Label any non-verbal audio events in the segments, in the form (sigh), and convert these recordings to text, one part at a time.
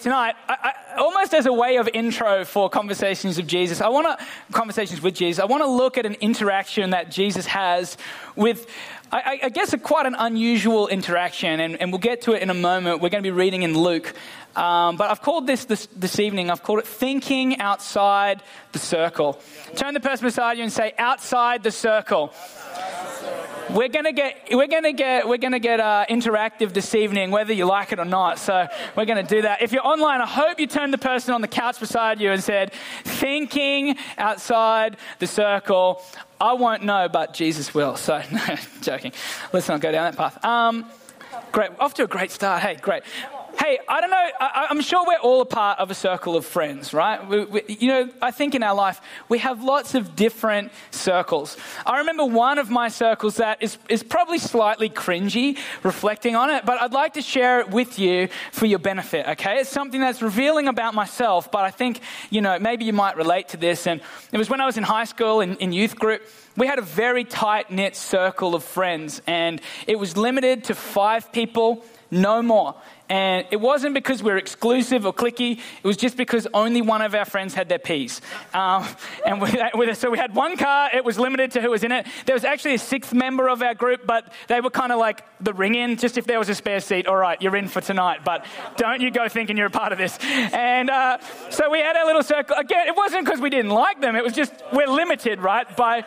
Tonight, I, I, almost as a way of intro for conversations of Jesus, I want to conversations with Jesus. I want to look at an interaction that Jesus has with, I, I guess, a quite an unusual interaction, and, and, we'll get to it in a moment. We're going to be reading in Luke, um, but I've called this, this this evening. I've called it thinking outside the circle. Turn the person beside you and say, "Outside the circle." We're gonna get we're gonna get we're gonna get uh, interactive this evening, whether you like it or not. So we're gonna do that. If you're online, I hope you turned the person on the couch beside you and said, "Thinking outside the circle." I won't know, but Jesus will. So, (laughs) no, joking. Let's not go down that path. Um, great, off to a great start. Hey, great. Hey, I don't know. I, am sure we're all a part of a circle of friends, right? We, we, you know, I think in our life we have lots of different circles. I remember one of my circles that is, is probably slightly cringy reflecting on it, but I'd like to share it with you for your benefit, okay? It's something that's revealing about myself, but I think, you know, maybe you might relate to this. And it was when I was in high school in, in youth group we had a very tight knit circle of friends, and it was limited to five people, no more. And it wasn't because we were exclusive or clicky, it was just because only one of our friends had their Ps. Um, and so we had one car, it was limited to who was in it. There was actually a sixth member of our group, but they were kind of like the ring in, just if there was a spare seat, all right, you're in for tonight, but don't you go thinking you're a part of this. And uh, so we had our little circle. Again, it wasn't because we didn't like them, it was just we're limited, right, by,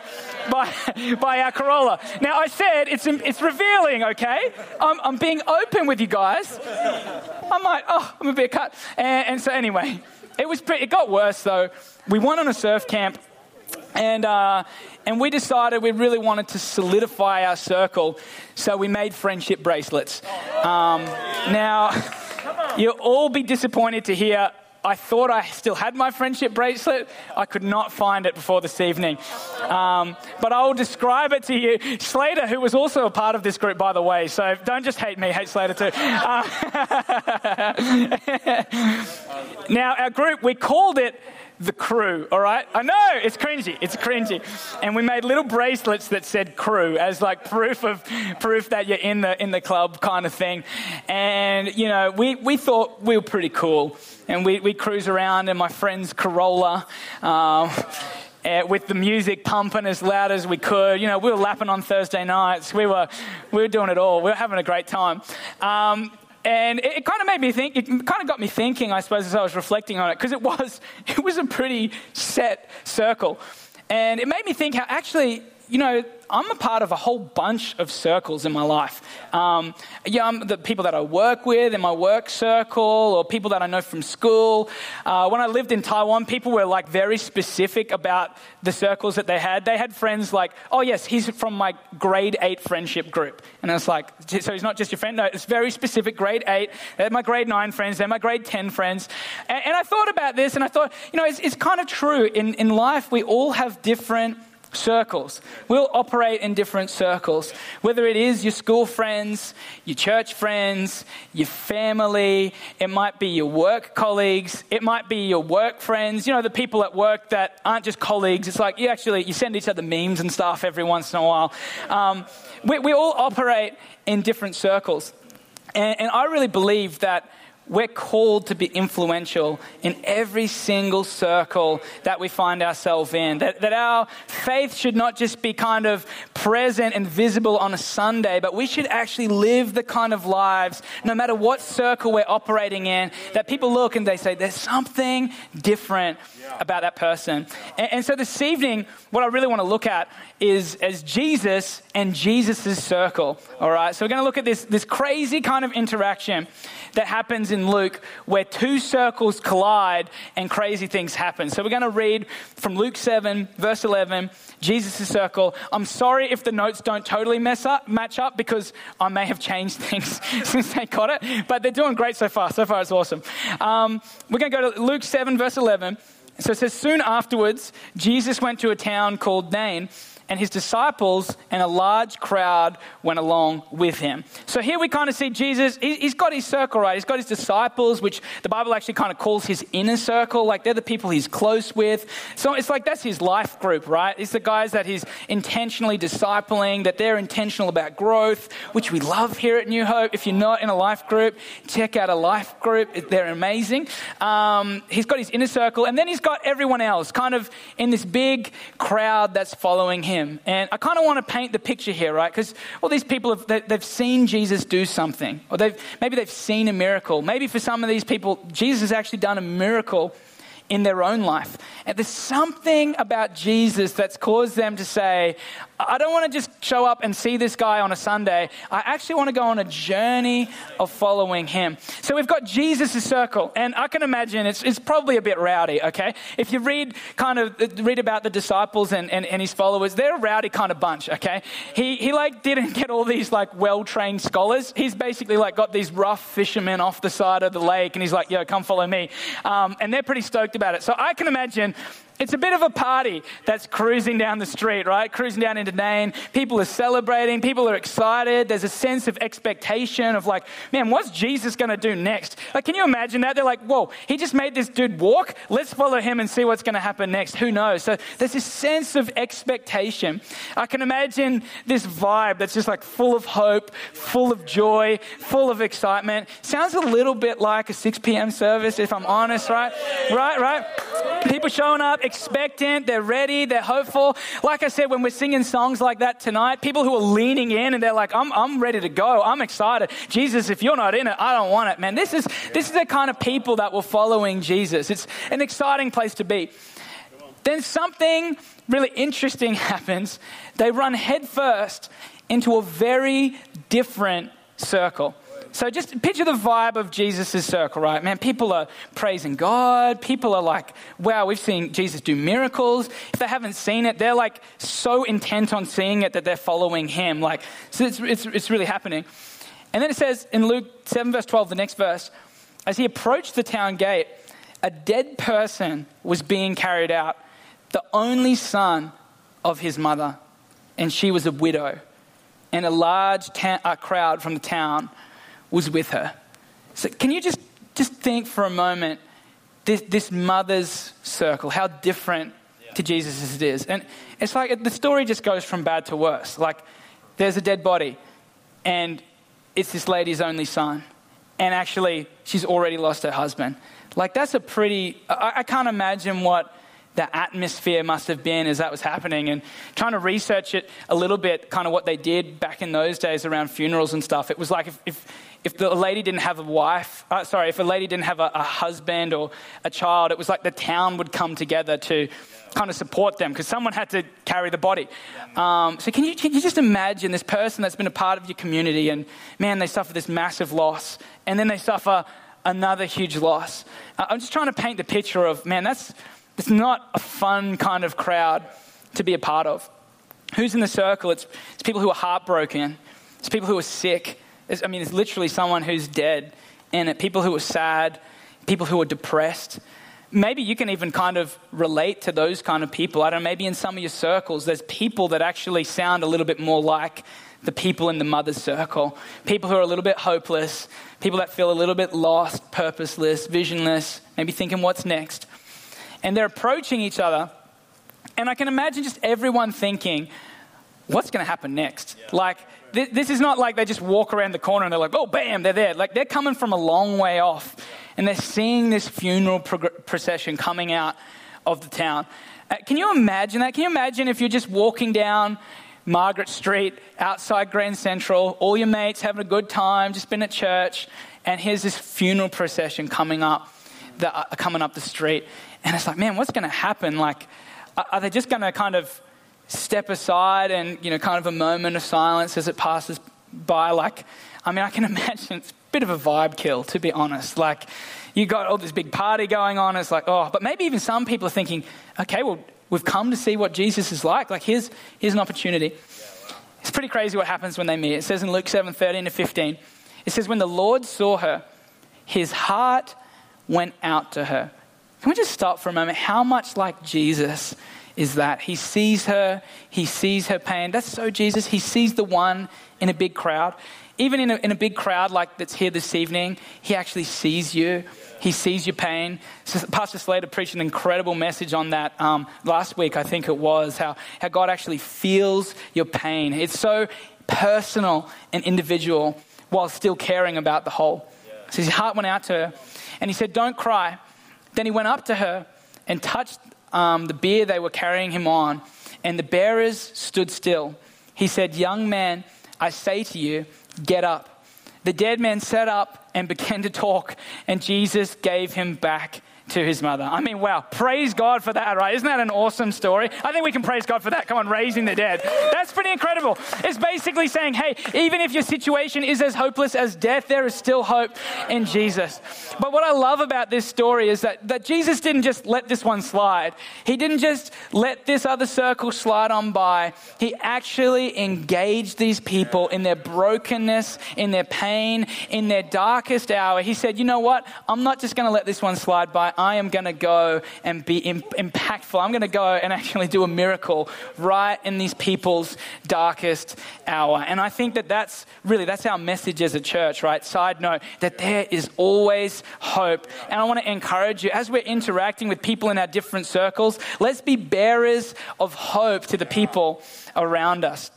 by, (laughs) by our Corolla. Now, I said it's, it's revealing, okay? I'm, I'm being open with you guys. I might, oh, I'm a bit cut. And, and so anyway, it was pretty, it got worse though. We went on a surf camp and, uh, and we decided we really wanted to solidify our circle, so we made friendship bracelets. Um, now, you'll all be disappointed to hear I thought I still had my friendship bracelet. I could not find it before this evening. Um, but I will describe it to you. Slater, who was also a part of this group, by the way, so don't just hate me, hate Slater too. Uh, (laughs) now, our group, we called it the crew, all right? I know, it's cringy, it's cringy. And we made little bracelets that said crew as like proof of proof that you're in the in the club kind of thing. And you know, we, we thought we were pretty cool. And we, we cruise around in my friend's Corolla. Um, uh, with the music pumping as loud as we could. You know, we were lapping on Thursday nights. We were, we were doing it all. We were having a great time. Um, and it, it kind of made me think, it kind of got me thinking, I suppose, as I was reflecting on it, because it was, (laughs) it was a pretty set circle. And it made me think how actually, you know, I'm a part of a whole bunch of circles in my life. Um, yeah, I'm the people that I work with in my work circle, or people that I know from school. Uh, when I lived in Taiwan, people were like very specific about the circles that they had. They had friends like, oh yes, he's from my grade eight friendship group, and I was like, so he's not just your friend. No, it's very specific. Grade eight. They're my grade nine friends. They're my grade ten friends. And, and I thought about this, and I thought, you know, it's, it's kind of true. In in life, we all have different circles. We'll operate in different circles, whether it is your school friends, your church friends, your family, it might be your work colleagues, it might be your work friends, you know, the people at work that aren't just colleagues. It's like you actually, you send each other memes and stuff every once in a while. Um, we, we, all operate in different circles. and, and I really believe that we're called to be influential in every single circle that we find ourselves in. That, that our faith should not just be kind of present and visible on a Sunday, but we should actually live the kind of lives, no matter what circle we're operating in, that people look and they say, there's something different about that person. And, and so this evening, what I really want to look at is as Jesus and Jesus' circle. All right, so we're going to look at this, this crazy kind of interaction that happens in Luke where two circles collide and crazy things happen. So we're going to read from Luke 7, verse 11, Jesus' circle. I'm sorry if the notes don't totally mess up, match up because I may have changed (laughs) things since they got it, but they're doing great so far. So far, it's awesome. Um, we're going to go to Luke 7, verse 11. So it says, Soon afterwards, Jesus went to a town called Nain and his disciples and a large crowd went along with him. So here we kind of see Jesus, he's got his circle, right? He's got his disciples, which the Bible actually kind of calls his inner circle. Like they're the people he's close with. So it's like that's his life group, right? It's the guys that he's intentionally discipling, that they're intentional about growth, which we love here at New Hope. If you're not in a life group, check out a life group. They're amazing. Um, he's got his inner circle, and then he's got everyone else kind of in this big crowd that's following him him. And I kind of want to paint the picture here, right? Because all these people, have, they, they've seen Jesus do something, or they've, maybe they've seen a miracle. Maybe for some of these people, Jesus has actually done a miracle in their own life. And there's something about Jesus that's caused them to say, I don't want to just show up and see this guy on a Sunday. I actually want to go on a journey of following him. So we've got Jesus' circle, and I can imagine it's, it's probably a bit rowdy, okay? If you read kind of read about the disciples and, and, and his followers, they're a rowdy kind of bunch, okay? He, he like didn't get all these like well-trained scholars. He's basically like got these rough fishermen off the side of the lake, and he's like, yo, come follow me. Um, and they're pretty stoked about it. So I can imagine it's a bit of a party that's cruising down the street, right? Cruising down into Nain. People are celebrating. People are excited. There's a sense of expectation of like, man, what's Jesus going to do next? Like, can you imagine that? They're like, whoa, he just made this dude walk. Let's follow him and see what's going to happen next. Who knows? So there's this sense of expectation. I can imagine this vibe that's just like full of hope, full of joy, full of excitement. Sounds a little bit like a 6 p.m. service, if I'm honest, right? Right, right? People showing up expectant, they're ready, they're hopeful. Like I said, when we're singing songs like that tonight, people who are leaning in and they're like, I'm, I'm ready to go. I'm excited. Jesus, if you're not in it, I don't want it, man. This is, this is the kind of people that were following Jesus. It's an exciting place to be. Then something really interesting (laughs) happens. They run headfirst into a very different circle. So just picture the vibe of Jesus' circle, right? Man, people are praising God. People are like, wow, we've seen Jesus do miracles. If they haven't seen it, they're like so intent on seeing it that they're following him. Like, so it's, it's, it's really happening. And then it says in Luke 7, verse 12, the next verse, as he approached the town gate, a dead person was being carried out, the only son of his mother, and she was a widow. And a large ta- crowd from the town was with her. So, can you just, just think for a moment this, this mother's circle, how different to Jesus it is? And it's like the story just goes from bad to worse. Like, there's a dead body, and it's this lady's only son. And actually, she's already lost her husband. Like, that's a pretty, I, I can't imagine what the atmosphere must have been as that was happening and trying to research it a little bit kind of what they did back in those days around funerals and stuff it was like if, if, if the lady didn't have a wife, uh, sorry, if a lady didn't have a, a, husband or a child, it was like the town would come together to kind of support them because someone had to carry the body. Um, so can you, can you just imagine this person that's been a part of your community and man, they suffer this massive loss and then they suffer another huge loss. Uh, I'm just trying to paint the picture of man, that's, that's not a fun kind of crowd to be a part of. Who's in the circle? It's, it's people who are heartbroken. It's people who are sick. I mean, it's literally someone who's dead it. People who are sad, people who are depressed. Maybe you can even kind of relate to those kind of people. I don't know, maybe in some of your circles, there's people that actually sound a little bit more like the people in the mother's circle. People who are a little bit hopeless, people that feel a little bit lost, purposeless, visionless, maybe thinking what's next. And they're approaching each other. And I can imagine just everyone thinking, what's going to happen next? Yeah. Like, th- this is not like they just walk around the corner and they're like, oh, bam, they're there. Like, they're coming from a long way off and they're seeing this funeral prog- procession coming out of the town. Uh, can you imagine that? Can you imagine if you're just walking down Margaret Street outside Grand Central, all your mates having a good time, just been at church, and here's this funeral procession coming up, the, uh, coming up the street. And it's like, man, what's going to happen? Like, are they just going to kind of step aside and, you know, kind of a moment of silence as it passes by. Like, I mean, I can (laughs) imagine it's a bit of a vibe kill, to be honest. Like, you got all this big party going on. It's like, oh, but maybe even some people are thinking, okay, well, we've come to see what Jesus is like. Like, here's, here's an opportunity. It's pretty crazy what happens when they meet. It says in Luke 7 13 to 15, it says, When the Lord saw her, his heart went out to her. Can we just stop for a moment? How much like Jesus is that he sees her, he sees her pain. That's so Jesus. He sees the one in a big crowd. Even in a, in a big crowd like that's here this evening, he actually sees you. He sees your pain. Pastor Slater preached an incredible message on that um, last week, I think it was, how, how God actually feels your pain. It's so personal and individual while still caring about the whole. So his heart went out to her and he said, Don't cry. Then he went up to her and touched um, the bier they were carrying him on, and the bearers stood still. He said, Young man, I say to you, get up. The dead man sat up and began to talk, and Jesus gave him back to his mother. I mean, wow, praise God for that, right? Isn't that an awesome story? I think we can praise God for that. Come on, raising the dead. That's pretty incredible. It's basically saying, hey, even if your situation is as hopeless as death, there is still hope in Jesus. But what I love about this story is that, that Jesus didn't just let this one slide, He didn't just let this other circle slide on by. He actually engaged these people in their brokenness, in their pain, in their darkest hour. He said, you know what? I'm not just going to let this one slide by. I am going to go and be impactful. I'm going to go and actually do a miracle right in these people's darkest hour. And I think that that's really, that's our message as a church, right? Side note, that there is always hope. And I want to encourage you, as we're interacting with people in our different circles, let's be bearers of hope to the people around us.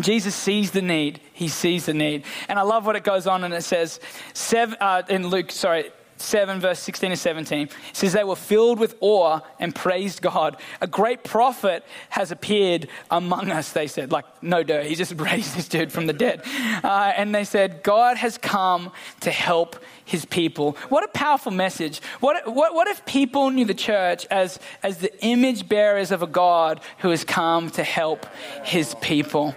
Jesus sees the need. He sees the need. And I love what it goes on and it says, seven, uh, in Luke, sorry, 7, verse 16 to 17. It says, They were filled with awe and praised God. A great prophet has appeared among us, they said. Like, no dirt. He just (laughs) raised this dude from the dead. Uh, and they said, God has come to help his people. What a powerful message. What, what, what if people knew the church as, as the image bearers of a God who has come to help his people?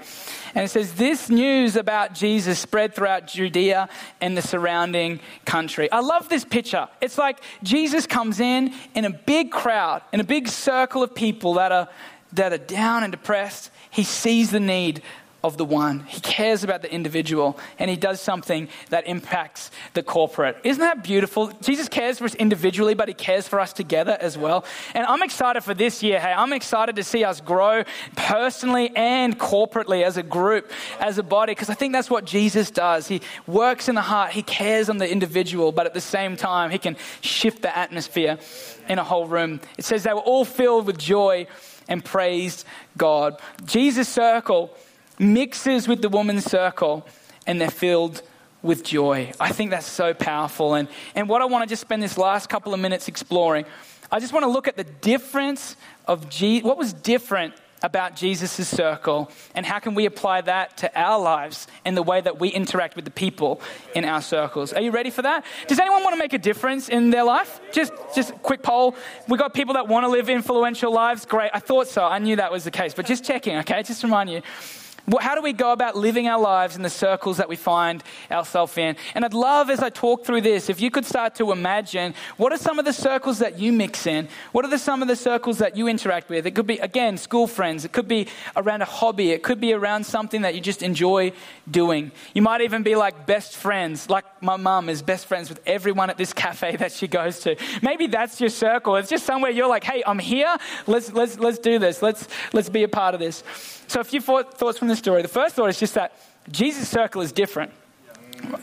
And it says, This news about Jesus spread throughout Judea and the surrounding country. I love this picture. It's like Jesus comes in in a big crowd, in a big circle of people that are, that are down and depressed. He sees the need of the one. He cares about the individual and he does something that impacts the corporate. Isn't that beautiful? Jesus cares for us individually, but he cares for us together as well. And I'm excited for this year. Hey, I'm excited to see us grow personally and corporately as a group, as a body, because I think that's what Jesus does. He works in the heart, he cares on the individual, but at the same time, he can shift the atmosphere in a whole room. It says they were all filled with joy and praised God. Jesus' circle mixes with the woman's circle and they're filled with joy. I think that's so powerful. And, and what I want to just spend this last couple of minutes exploring, I just want to look at the difference of Je- what was different about Jesus' circle and how can we apply that to our lives and the way that we interact with the people in our circles. Are you ready for that? Does anyone want to make a difference in their life? Just just quick poll. We got people that want to live influential lives. Great. I thought so. I knew that was the case. But just checking, okay? Just remind you. How do we go about living our lives in the circles that we find ourselves in? And I'd love, as I talk through this, if you could start to imagine what are some of the circles that you mix in? What are the, some of the circles that you interact with? It could be, again, school friends. It could be around a hobby. It could be around something that you just enjoy doing. You might even be like best friends, like my mum is best friends with everyone at this cafe (laughs) that she goes to. Maybe that's your circle. It's just somewhere you're like, hey, I'm here. Let's, let's, let's do this. Let's, let's be a part of this. So, a few thoughts from the story. The first thought is just that Jesus' circle is different.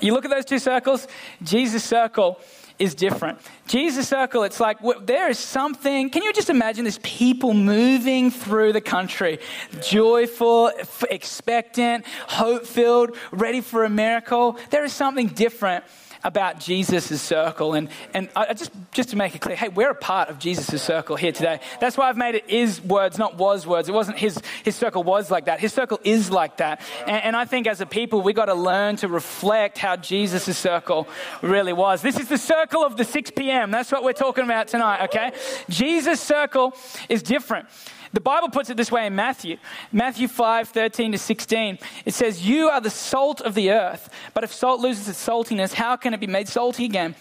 You look at those two circles, Jesus' circle is different. Jesus' circle, it's like there is something. Can you just imagine this people moving through the country, joyful, expectant, hope filled, ready for a miracle? There is something different about Jesus' circle. And, and I, just, just to make it clear, hey, we're a part of Jesus' circle here today. That's why I've made it is words, not was words. It wasn't his, his circle was like that. His circle is like that. And, and I think as a people, we got to learn to reflect how Jesus' circle really was. This is the circle of the 6 p.m. That's what we're talking about tonight, okay? Jesus' circle is different. The Bible puts it this way in Matthew. Matthew 5, 13 to 16. It says, You are the salt of the earth, but if salt loses its saltiness, how can it be made salty again?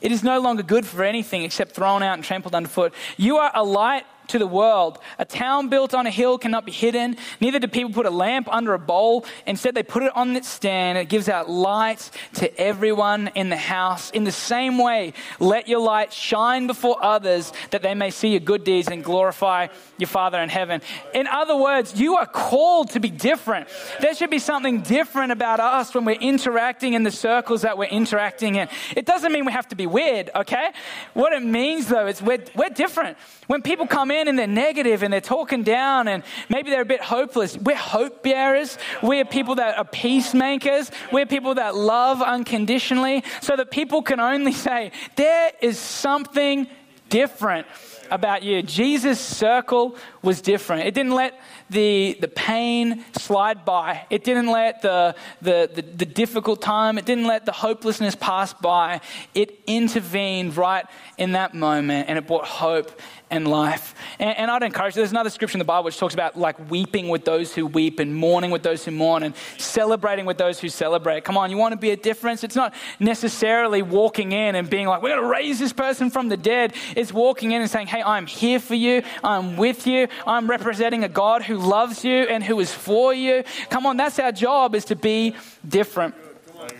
It is no longer good for anything except thrown out and trampled underfoot. You are a light to the world. A town built on a hill cannot be hidden. Neither do people put a lamp under a bowl. Instead, they put it on its stand. It gives out light to everyone in the house. In the same way, let your light shine before others that they may see your good deeds and glorify your Father in heaven. In other words, you are called to be different. There should be something different about us when we're interacting in the circles that we're interacting in. It doesn't mean we have to be weird, okay? What it means though is we're, we're different. When people come in and they're negative and they're talking down and maybe they're a bit hopeless, we're hope bearers. We're people that are peacemakers. We're people that love unconditionally so that people can only say, there is something different about you. Jesus' circle was different. It didn't let the, the pain slide by, it didn't let the, the, the, the difficult time, it didn't let the hopelessness pass by. It intervened right in that moment and it brought hope and life. And, and, I'd encourage you, there's another scripture in the Bible which talks about like weeping with those who weep and mourning with those who mourn and celebrating with those who celebrate. Come on, you want to be a difference? It's not necessarily walking in and being like, we're going to raise this person from the dead. It's walking in and saying, hey, I'm here for you. I'm with you. I'm representing a God who loves you and who is for you. Come on, that's our job is to be different.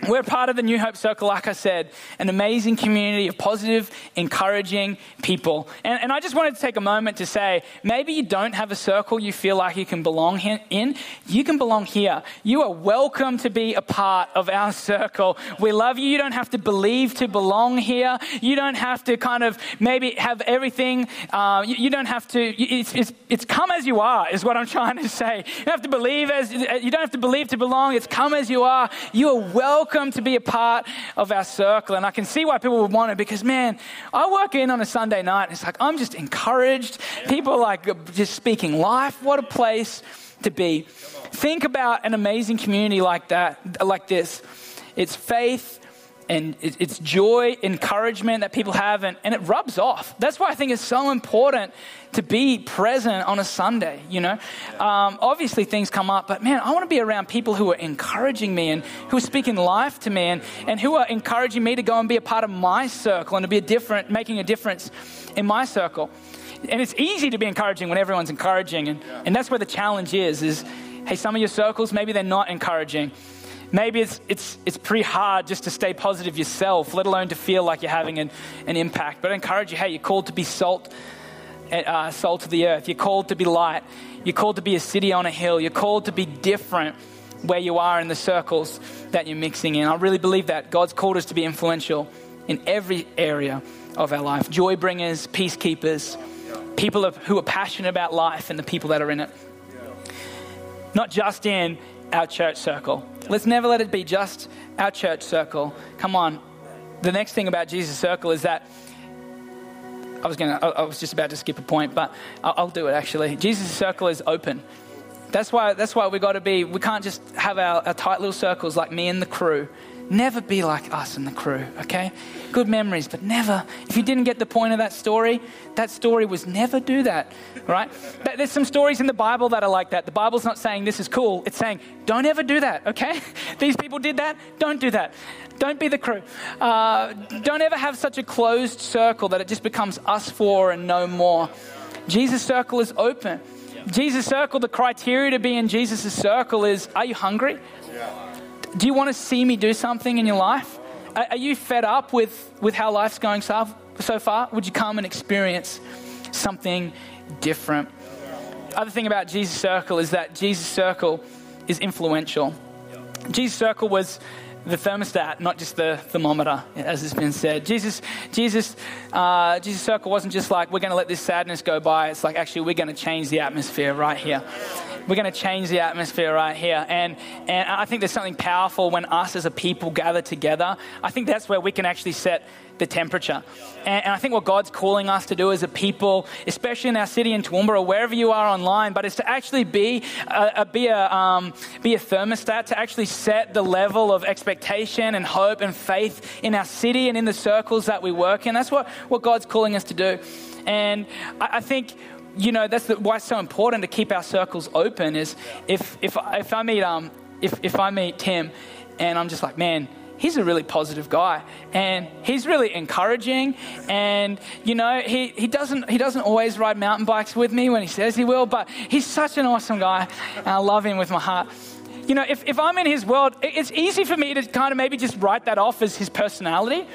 We're part of the New Hope Circle, like I said, an amazing community of positive, encouraging people. And, and, I just wanted to take a moment to say maybe you don't have a circle you feel like you can belong in. You can belong here. You are welcome to be a part of our (laughs) circle. We love you. You don't have to believe to belong here. You don't have to kind of maybe have everything. Uh, you, you, don't have to, it's, it's, it's come as you are, is what I'm (laughs) trying to say. You don't have to believe as, you don't have to believe to belong. It's come as you are. You are welcome welcome to be a part of our circle. And I can see why people would want it because, man, I work in on a Sunday night. And it's like, I'm just encouraged. People like just speaking life. What a place to be. Think about an amazing community like that, like this. It's faith and it's joy, encouragement that people have, and, and it rubs off. That's why I think it's so important to be present on a Sunday, you know. Um, obviously, things come up, but man, I want to be around people who are encouraging me and who are speaking life to me and, and who are encouraging me to go and be a part of my circle and to be a different, making a difference in my circle. And it's easy to be encouraging when everyone's encouraging, and, and that's where the challenge is, is, hey, some of your circles, maybe they're not encouraging. Maybe it's, it's, it's pretty hard just to stay positive yourself, let alone to feel like you're having an, an impact. But I encourage you hey, you're called to be salt, uh, salt of the earth. You're called to be light. You're called to be a city on a hill. You're called to be different where you are in the circles that you're mixing in. I really believe that. God's called us to be influential in every area of our life joy bringers, peacekeepers, people who are passionate about life and the people that are in it. Not just in our church circle. Let's never let it be just our church circle. Come on. The next thing about Jesus' circle is that I was gonna. I was just about to skip a point, but I'll, do it actually. Jesus' circle is open. That's why. That's why we got to be. We can't just have our, our tight little circles like me and the crew. Never be like us and the crew, okay? Good memories, but never. If you didn't get the point of that story, that story was never do that, right? There's some stories in the Bible that are like that. The Bible's not saying this is cool, it's saying don't ever do that, okay? (laughs) These people did that, don't do that. Don't be the crew. Uh, don't ever have such a closed circle that it just becomes us four and no more. Jesus' circle is open. Jesus' circle, the criteria to be in Jesus' circle is are you hungry? Yeah. Do you want to see me do something in your life? Are, are you fed up with, with how life's going so, so far? Would you come and experience something different? Other thing about Jesus' circle is that Jesus' circle is influential. Jesus' circle was the thermostat, not just the thermometer, as has been said. Jesus, Jesus, uh, Jesus' circle wasn't just like we're going to let this sadness go by. It's like actually we're going to change the atmosphere right here. We're going to change the atmosphere right here. And, and I think there's something powerful when us as a people gather together. I think that's where we can actually set the temperature. And, and, I think what God's calling us to do as a people, especially in our city in Toowoomba or wherever you are online, but is to actually be a, a be, a, um, be a thermostat, to actually set the level of expectation and hope and faith in our city and in the circles that we work in. That's what, what God's calling us to do. And I, I think you know, that's the, why it's so important to keep our circles open. Is if if if I meet um if if I meet Tim, and I'm just like, man, he's a really positive guy and he's really encouraging and you know he, he doesn't he doesn't always ride mountain bikes with me when he says he will but he's such an awesome guy and i love him with my heart you know if, if i'm in his world it's easy for me to kind of maybe just write that off as his personality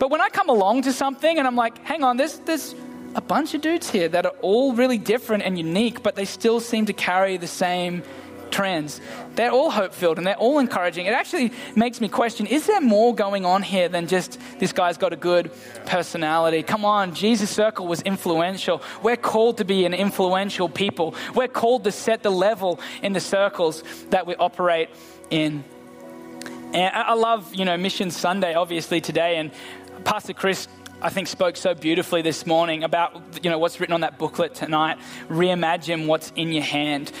but when i come along to something and i'm like hang on there's there's a bunch of dudes here that are all really different and unique but they still seem to carry the same trends. They're all hope filled and they're all encouraging. It actually makes me question is there more going on here than just this guy's got a good personality? Come on, Jesus' circle was influential. We're called to be an influential people. We're called to set the level in the circles that we operate in. And I love, you know, Mission Sunday, obviously, today. And Pastor Chris I think spoke so beautifully this morning about you know what's written on that booklet tonight. Reimagine what's in your hand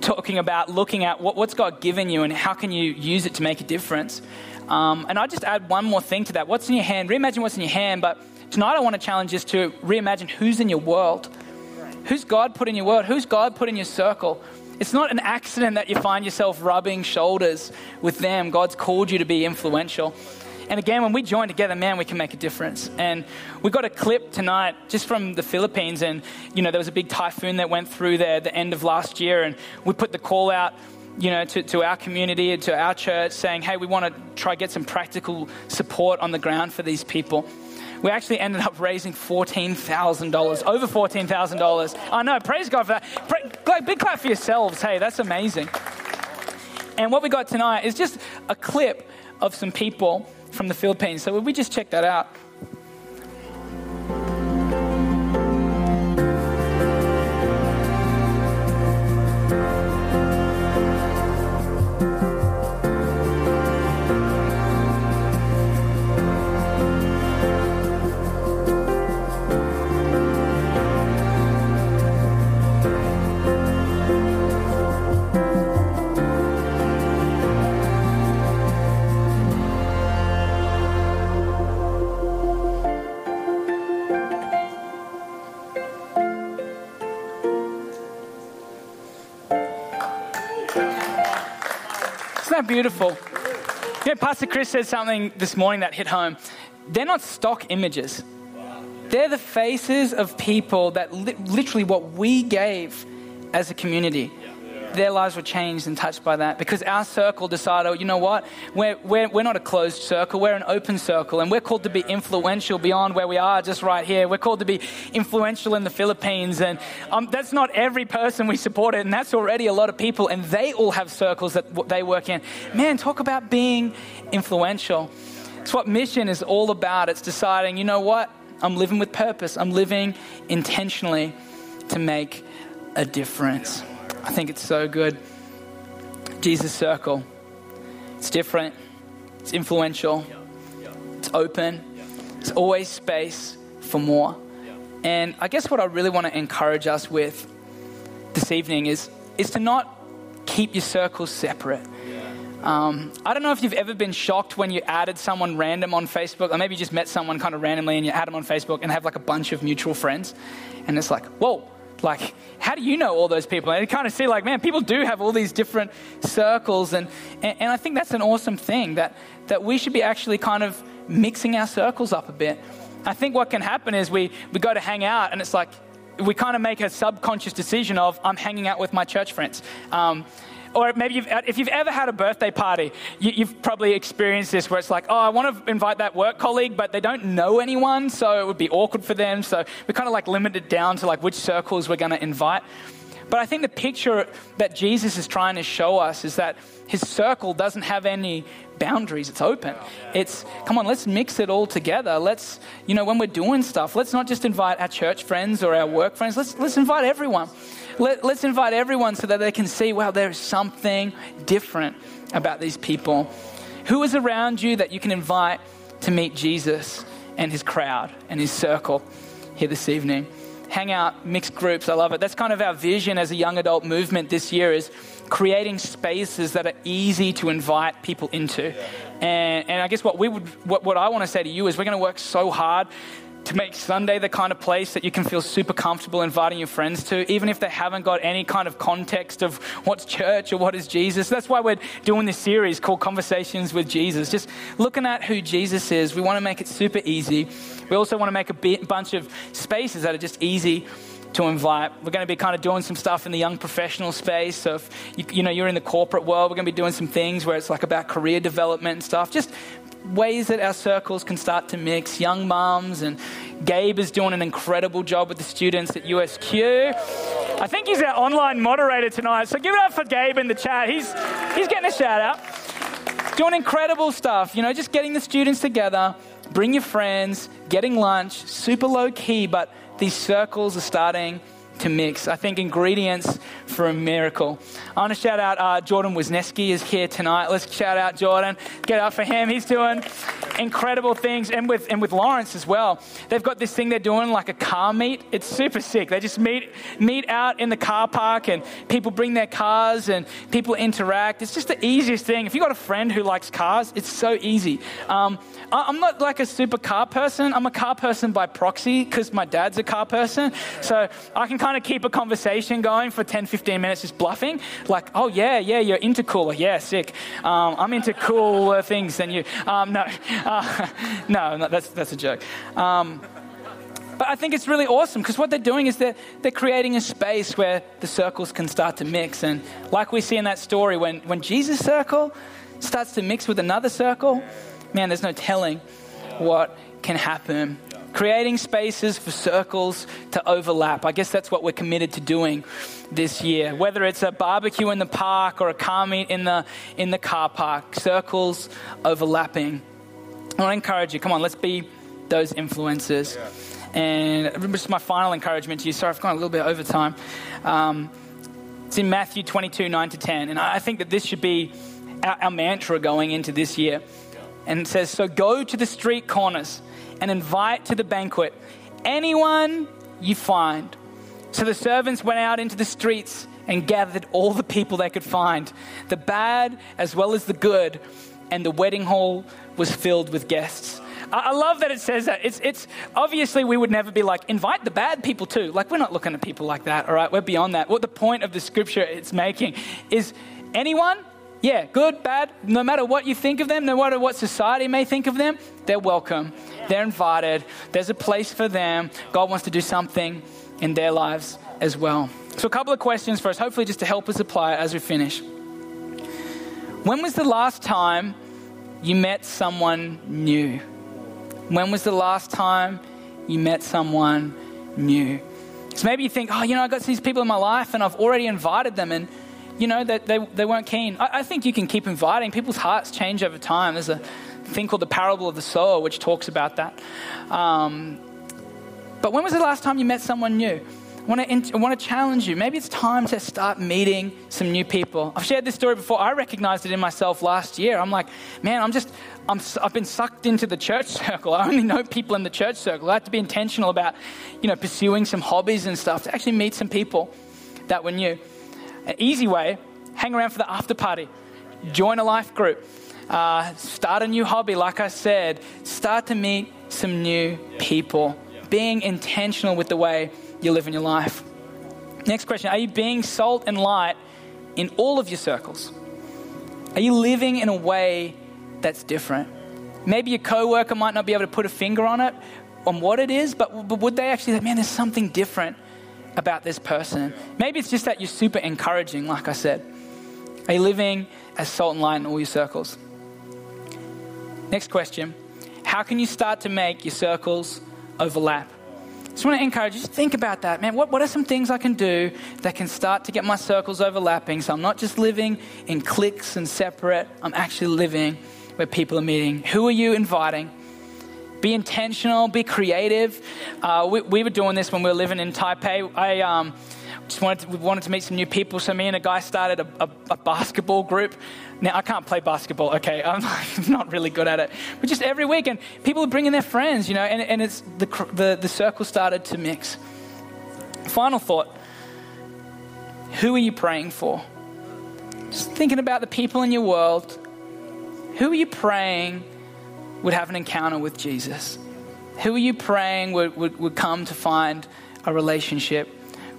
talking about looking at what, what's God given you and how can you use it to make a difference. Um, and I just add one more thing to that. What's in your hand? Reimagine what's in your hand. But tonight I want to challenge us to reimagine who's in your world. Who's God put in your world? Who's God put in your circle? It's not an accident that you find yourself rubbing shoulders with them. God's called you to be influential. And again, when we join together, man, we can make a difference. And we got a clip tonight just from the Philippines. And, you know, there was a big typhoon that went through there at the end of last year. And we put the call out, you know, to, to our community and to our church saying, hey, we want to try get some practical support on the ground for these people. We actually ended up raising $14,000, over $14,000. I know, praise God for that. Big clap for yourselves. Hey, that's amazing. And what we got tonight is just a clip of some people from the Philippines. So would we just check that out? That beautiful? Yeah, Pastor Chris said something this morning that hit home. They're not stock images. They're the faces of people that li- literally what we gave as a community their lives were changed and touched by that because our circle decided, oh, you know what? We're, we're, we're not a closed circle, we're an open circle, and we're called to be influential beyond where we are just right here. We're called to be influential in the Philippines, and um, that's not every person we supported, and that's already a lot of people, and they all have circles that they work in. Man, talk about being influential. It's what mission is all about. It's deciding, you know what? I'm living with purpose, I'm living intentionally to make a difference. I think it's so good. Jesus Circle. It's different, it's influential, it's open, it's always space for more. And I guess what I really want to encourage us with this evening is, is to not keep your circles separate. Um, I don't know if you've ever been shocked when you added someone random on Facebook, or maybe you just met someone kind of randomly and you add them on Facebook and have like a bunch of mutual friends. And it's like, whoa, like, how do you know all those people? And you kind of see, like, man, people do have all these different circles. And, and, and I think that's an awesome thing that, that we should be actually kind of mixing our circles up a bit. I think what can happen is we, we go to hang out and it's like, we kind of make a subconscious decision of, I'm hanging out with my church friends. Um, or maybe you've, if you've ever had a birthday party, you, have probably experienced this where it's like, oh, I want to invite that work colleague, but they don't know anyone, so it would be awkward for them. So we kind of like limit it down to like which circles we're going to invite. But I think the picture that Jesus is trying to show us is that his circle doesn't have any boundaries. It's open. It's, come on, let's mix it all together. Let's, you know, when we're doing stuff, let's not just invite our church friends or our work friends. Let's, let's invite everyone. Let, let's invite everyone so that they can see, wow, there's something different about these people. Who is around you that you can invite to meet Jesus and his crowd and his circle here this evening? Hang out, mixed groups. I love it. That's kind of our vision as a young adult movement this year is creating spaces that are easy to invite people into. And, and I guess what we would, what, what I want to say to you is we're going to work so hard to make Sunday the kind of place that you can feel super comfortable inviting your friends to, even if they haven't got any kind of context of what's church or what is Jesus. That's why we're doing this series called Conversations with Jesus. Just looking at who Jesus is, we want to make it super easy. We also want to make a bunch of spaces that are just easy to invite. We're going to be kind of doing some stuff in the young professional space. So if you, you know you're in the corporate world, we're going to be doing some things where it's like about career development and stuff. Just ways that our circles can start to mix. Young moms and Gabe is doing an incredible job with the students at USQ. I think he's our online moderator tonight. So give it up for Gabe in the chat. He's he's getting a shout out. Doing incredible stuff, you know, just getting the students together, bring your friends, getting lunch, super low key, but these circles are starting to mix. I think ingredients for a miracle. I want to shout out uh, Jordan Wisniewski is here tonight. Let's shout out Jordan. Get up for him. He's doing incredible things, and with and with Lawrence as well. They've got this thing they're doing like a car meet. It's super sick. They just meet meet out in the car park, and people bring their cars, and people interact. It's just the easiest thing. If you have got a friend who likes cars, it's so easy. Um, I'm not like a super car person. I'm a car person by proxy because my dad's a car person. So I can kind of keep a conversation going for 10, 15 minutes just bluffing. Like, oh, yeah, yeah, you're into cooler. Yeah, sick. Um, I'm into cooler things than you. Um, no, (laughs) uh, no, that's, that's a joke. Um, but I think it's really awesome because what they're doing is they're, they're creating a space where the circles can start to mix. And like we see in that story, when, when Jesus' circle starts to mix with another circle, man, there's no telling what can happen creating spaces for circles to overlap. I guess that's what we're committed to doing this year. Whether it's a barbecue in the park or a car meet in the, in the car park, circles overlapping. I want to encourage you, come on, let's be those influencers. Yeah. And this is my final encouragement to you. Sorry, I've gone a little bit over time. Um, it's in Matthew 22, 9 to 10. And I think that this should be our, our mantra going into this year. And it says, So go to the street corners and invite to the banquet anyone you find. So the servants went out into the streets and gathered all the people they could find, the bad as well as the good, and the wedding hall was filled with guests. I love that it says that. It's, it's obviously we would never be like, invite the bad people too. Like, we're not looking at people like that, all right? We're beyond that. What the point of the scripture it's making is anyone yeah, good, bad, no matter what you think of them, no matter what society may think of them, they're welcome. They're invited. There's a place for them. God wants to do something in their lives as well. So, a couple of questions for us, hopefully, just to help us apply it as we finish. When was the last time you met someone new? When was the last time you met someone new? So maybe you think, oh, you know, I've got these people in my life and I've already invited them and you know, that they, they weren't keen. I, I, think you can keep inviting. People's hearts change over time. There's a thing called the parable of the sower, which talks about that. Um, but when was the last time you met someone new? I want, to, I want to challenge you. Maybe it's time to start meeting some new people. I've shared this story before. I recognized it in myself last year. I'm like, man, I'm just, I'm, I've been sucked into the church (laughs) circle. I only know people in the church circle. I have to be intentional about, you know, pursuing some hobbies and stuff to actually meet some people that were new. An easy way, hang around for the after party, join a life group, uh, start a new hobby, like I said, start to meet some new people, being intentional with the way you live in your life. Next question Are you being salt and light in all of your circles? Are you living in a way that's different? Maybe your coworker might not be able to put a finger on it, on what it is, but, but would they actually say, man, there's something different about this person. Maybe it's just that you're super encouraging, like I said. Are you living as salt and light in all your circles? Next question How can you start to make your circles overlap? Just want to encourage you, just think about that, man. What, what are some things I can do that can start to get my circles overlapping so I'm not just living in cliques and separate, I'm actually living where people are meeting? Who are you inviting? Be intentional, be creative. Uh, we, we, were doing this when we were living in Taipei. I um, just wanted to, we wanted to meet some new people, so me and a guy started a, a, a basketball group. Now, I can't play basketball, okay? (laughs) I'm not really good at it. But just every week, and people are bringing their friends, you know, and, and it's the, the, the circle started to mix. Final thought who are you praying for? Just thinking about the people in your world. Who are you praying would have an encounter with Jesus. Who are you praying would, would, would come to find a relationship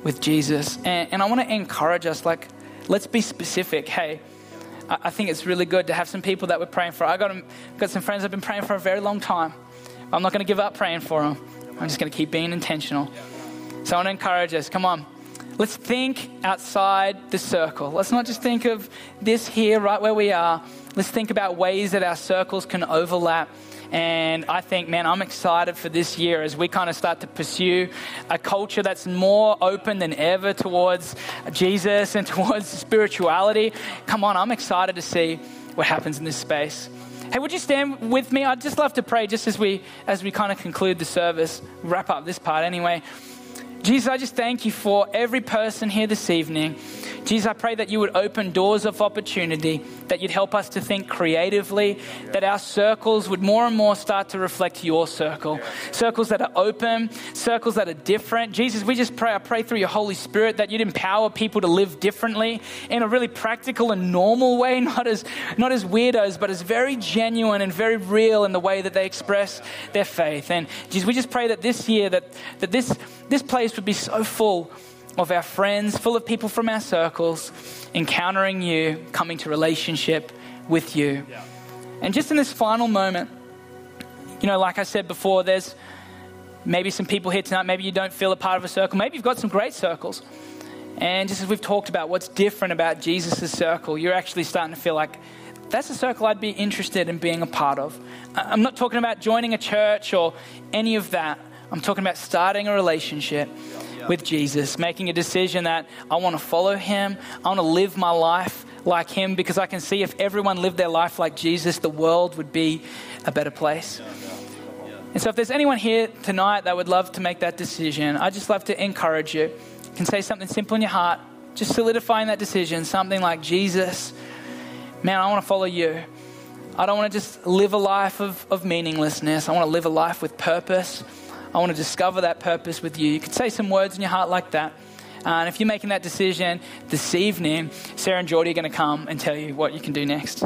with Jesus? And, and I want to encourage us, like, let's be specific. Hey, I, I think it's really good to have some people that we're praying for. I got, um, got some friends I've been praying for a very long time. I'm not going to give up praying for them. I'm just going to keep being intentional. So I want to encourage us. Come on. Let's think outside the circle. Let's not just think of this here, right where we are. Let's think about ways that our circles can overlap. And I think, man, I'm excited for this year as we kind of start to pursue a culture that's more open than ever towards Jesus and (laughs) towards spirituality. Come on, I'm excited to see what happens in this space. Hey, would you stand with me? I'd just love to pray just as we as we kind of conclude the service, wrap up this part anyway. Jesus, I just thank you for every person here this evening. Jesus, I pray that you would open doors of opportunity, that you'd help us to think creatively, that our circles would more and more start to reflect your circle. Circles that are open, circles that are different. Jesus, we just pray, I pray through your Holy Spirit that you'd empower people to live differently in a really practical and normal way, (laughs) not as, not as weirdos, but as very genuine and very real in the way that they express their faith. And Jesus, we just pray that this year, that, that this, this place would be so full of our friends, full of people from our circles, encountering you, coming to relationship with you. Yeah. And just in this final moment, you know, like I said before, there's maybe some people here tonight, maybe you don't feel a part of a circle, maybe you've got some great circles. And just as we've talked about what's different about Jesus' circle, you're actually starting to feel like that's a circle I'd be interested in being a part of. I'm not talking about joining a church or any of that. I'm talking about starting a relationship with Jesus, making a decision that I want to follow him, I want to live my life like him because I can see if everyone lived their life like Jesus, the world would be a better place. And so, if there's anyone here tonight that would love to make that decision, I'd just love to encourage you. You can say something simple in your heart, just solidifying that decision, something like, Jesus, man, I want to follow you. I don't want to just live a life of, of meaninglessness. I want to live a life with purpose. I want to discover that purpose with you. You could say some words in your heart like that. Uh, and if you're making that decision this evening, Sarah and Geordie are going to come and tell you what you can do next.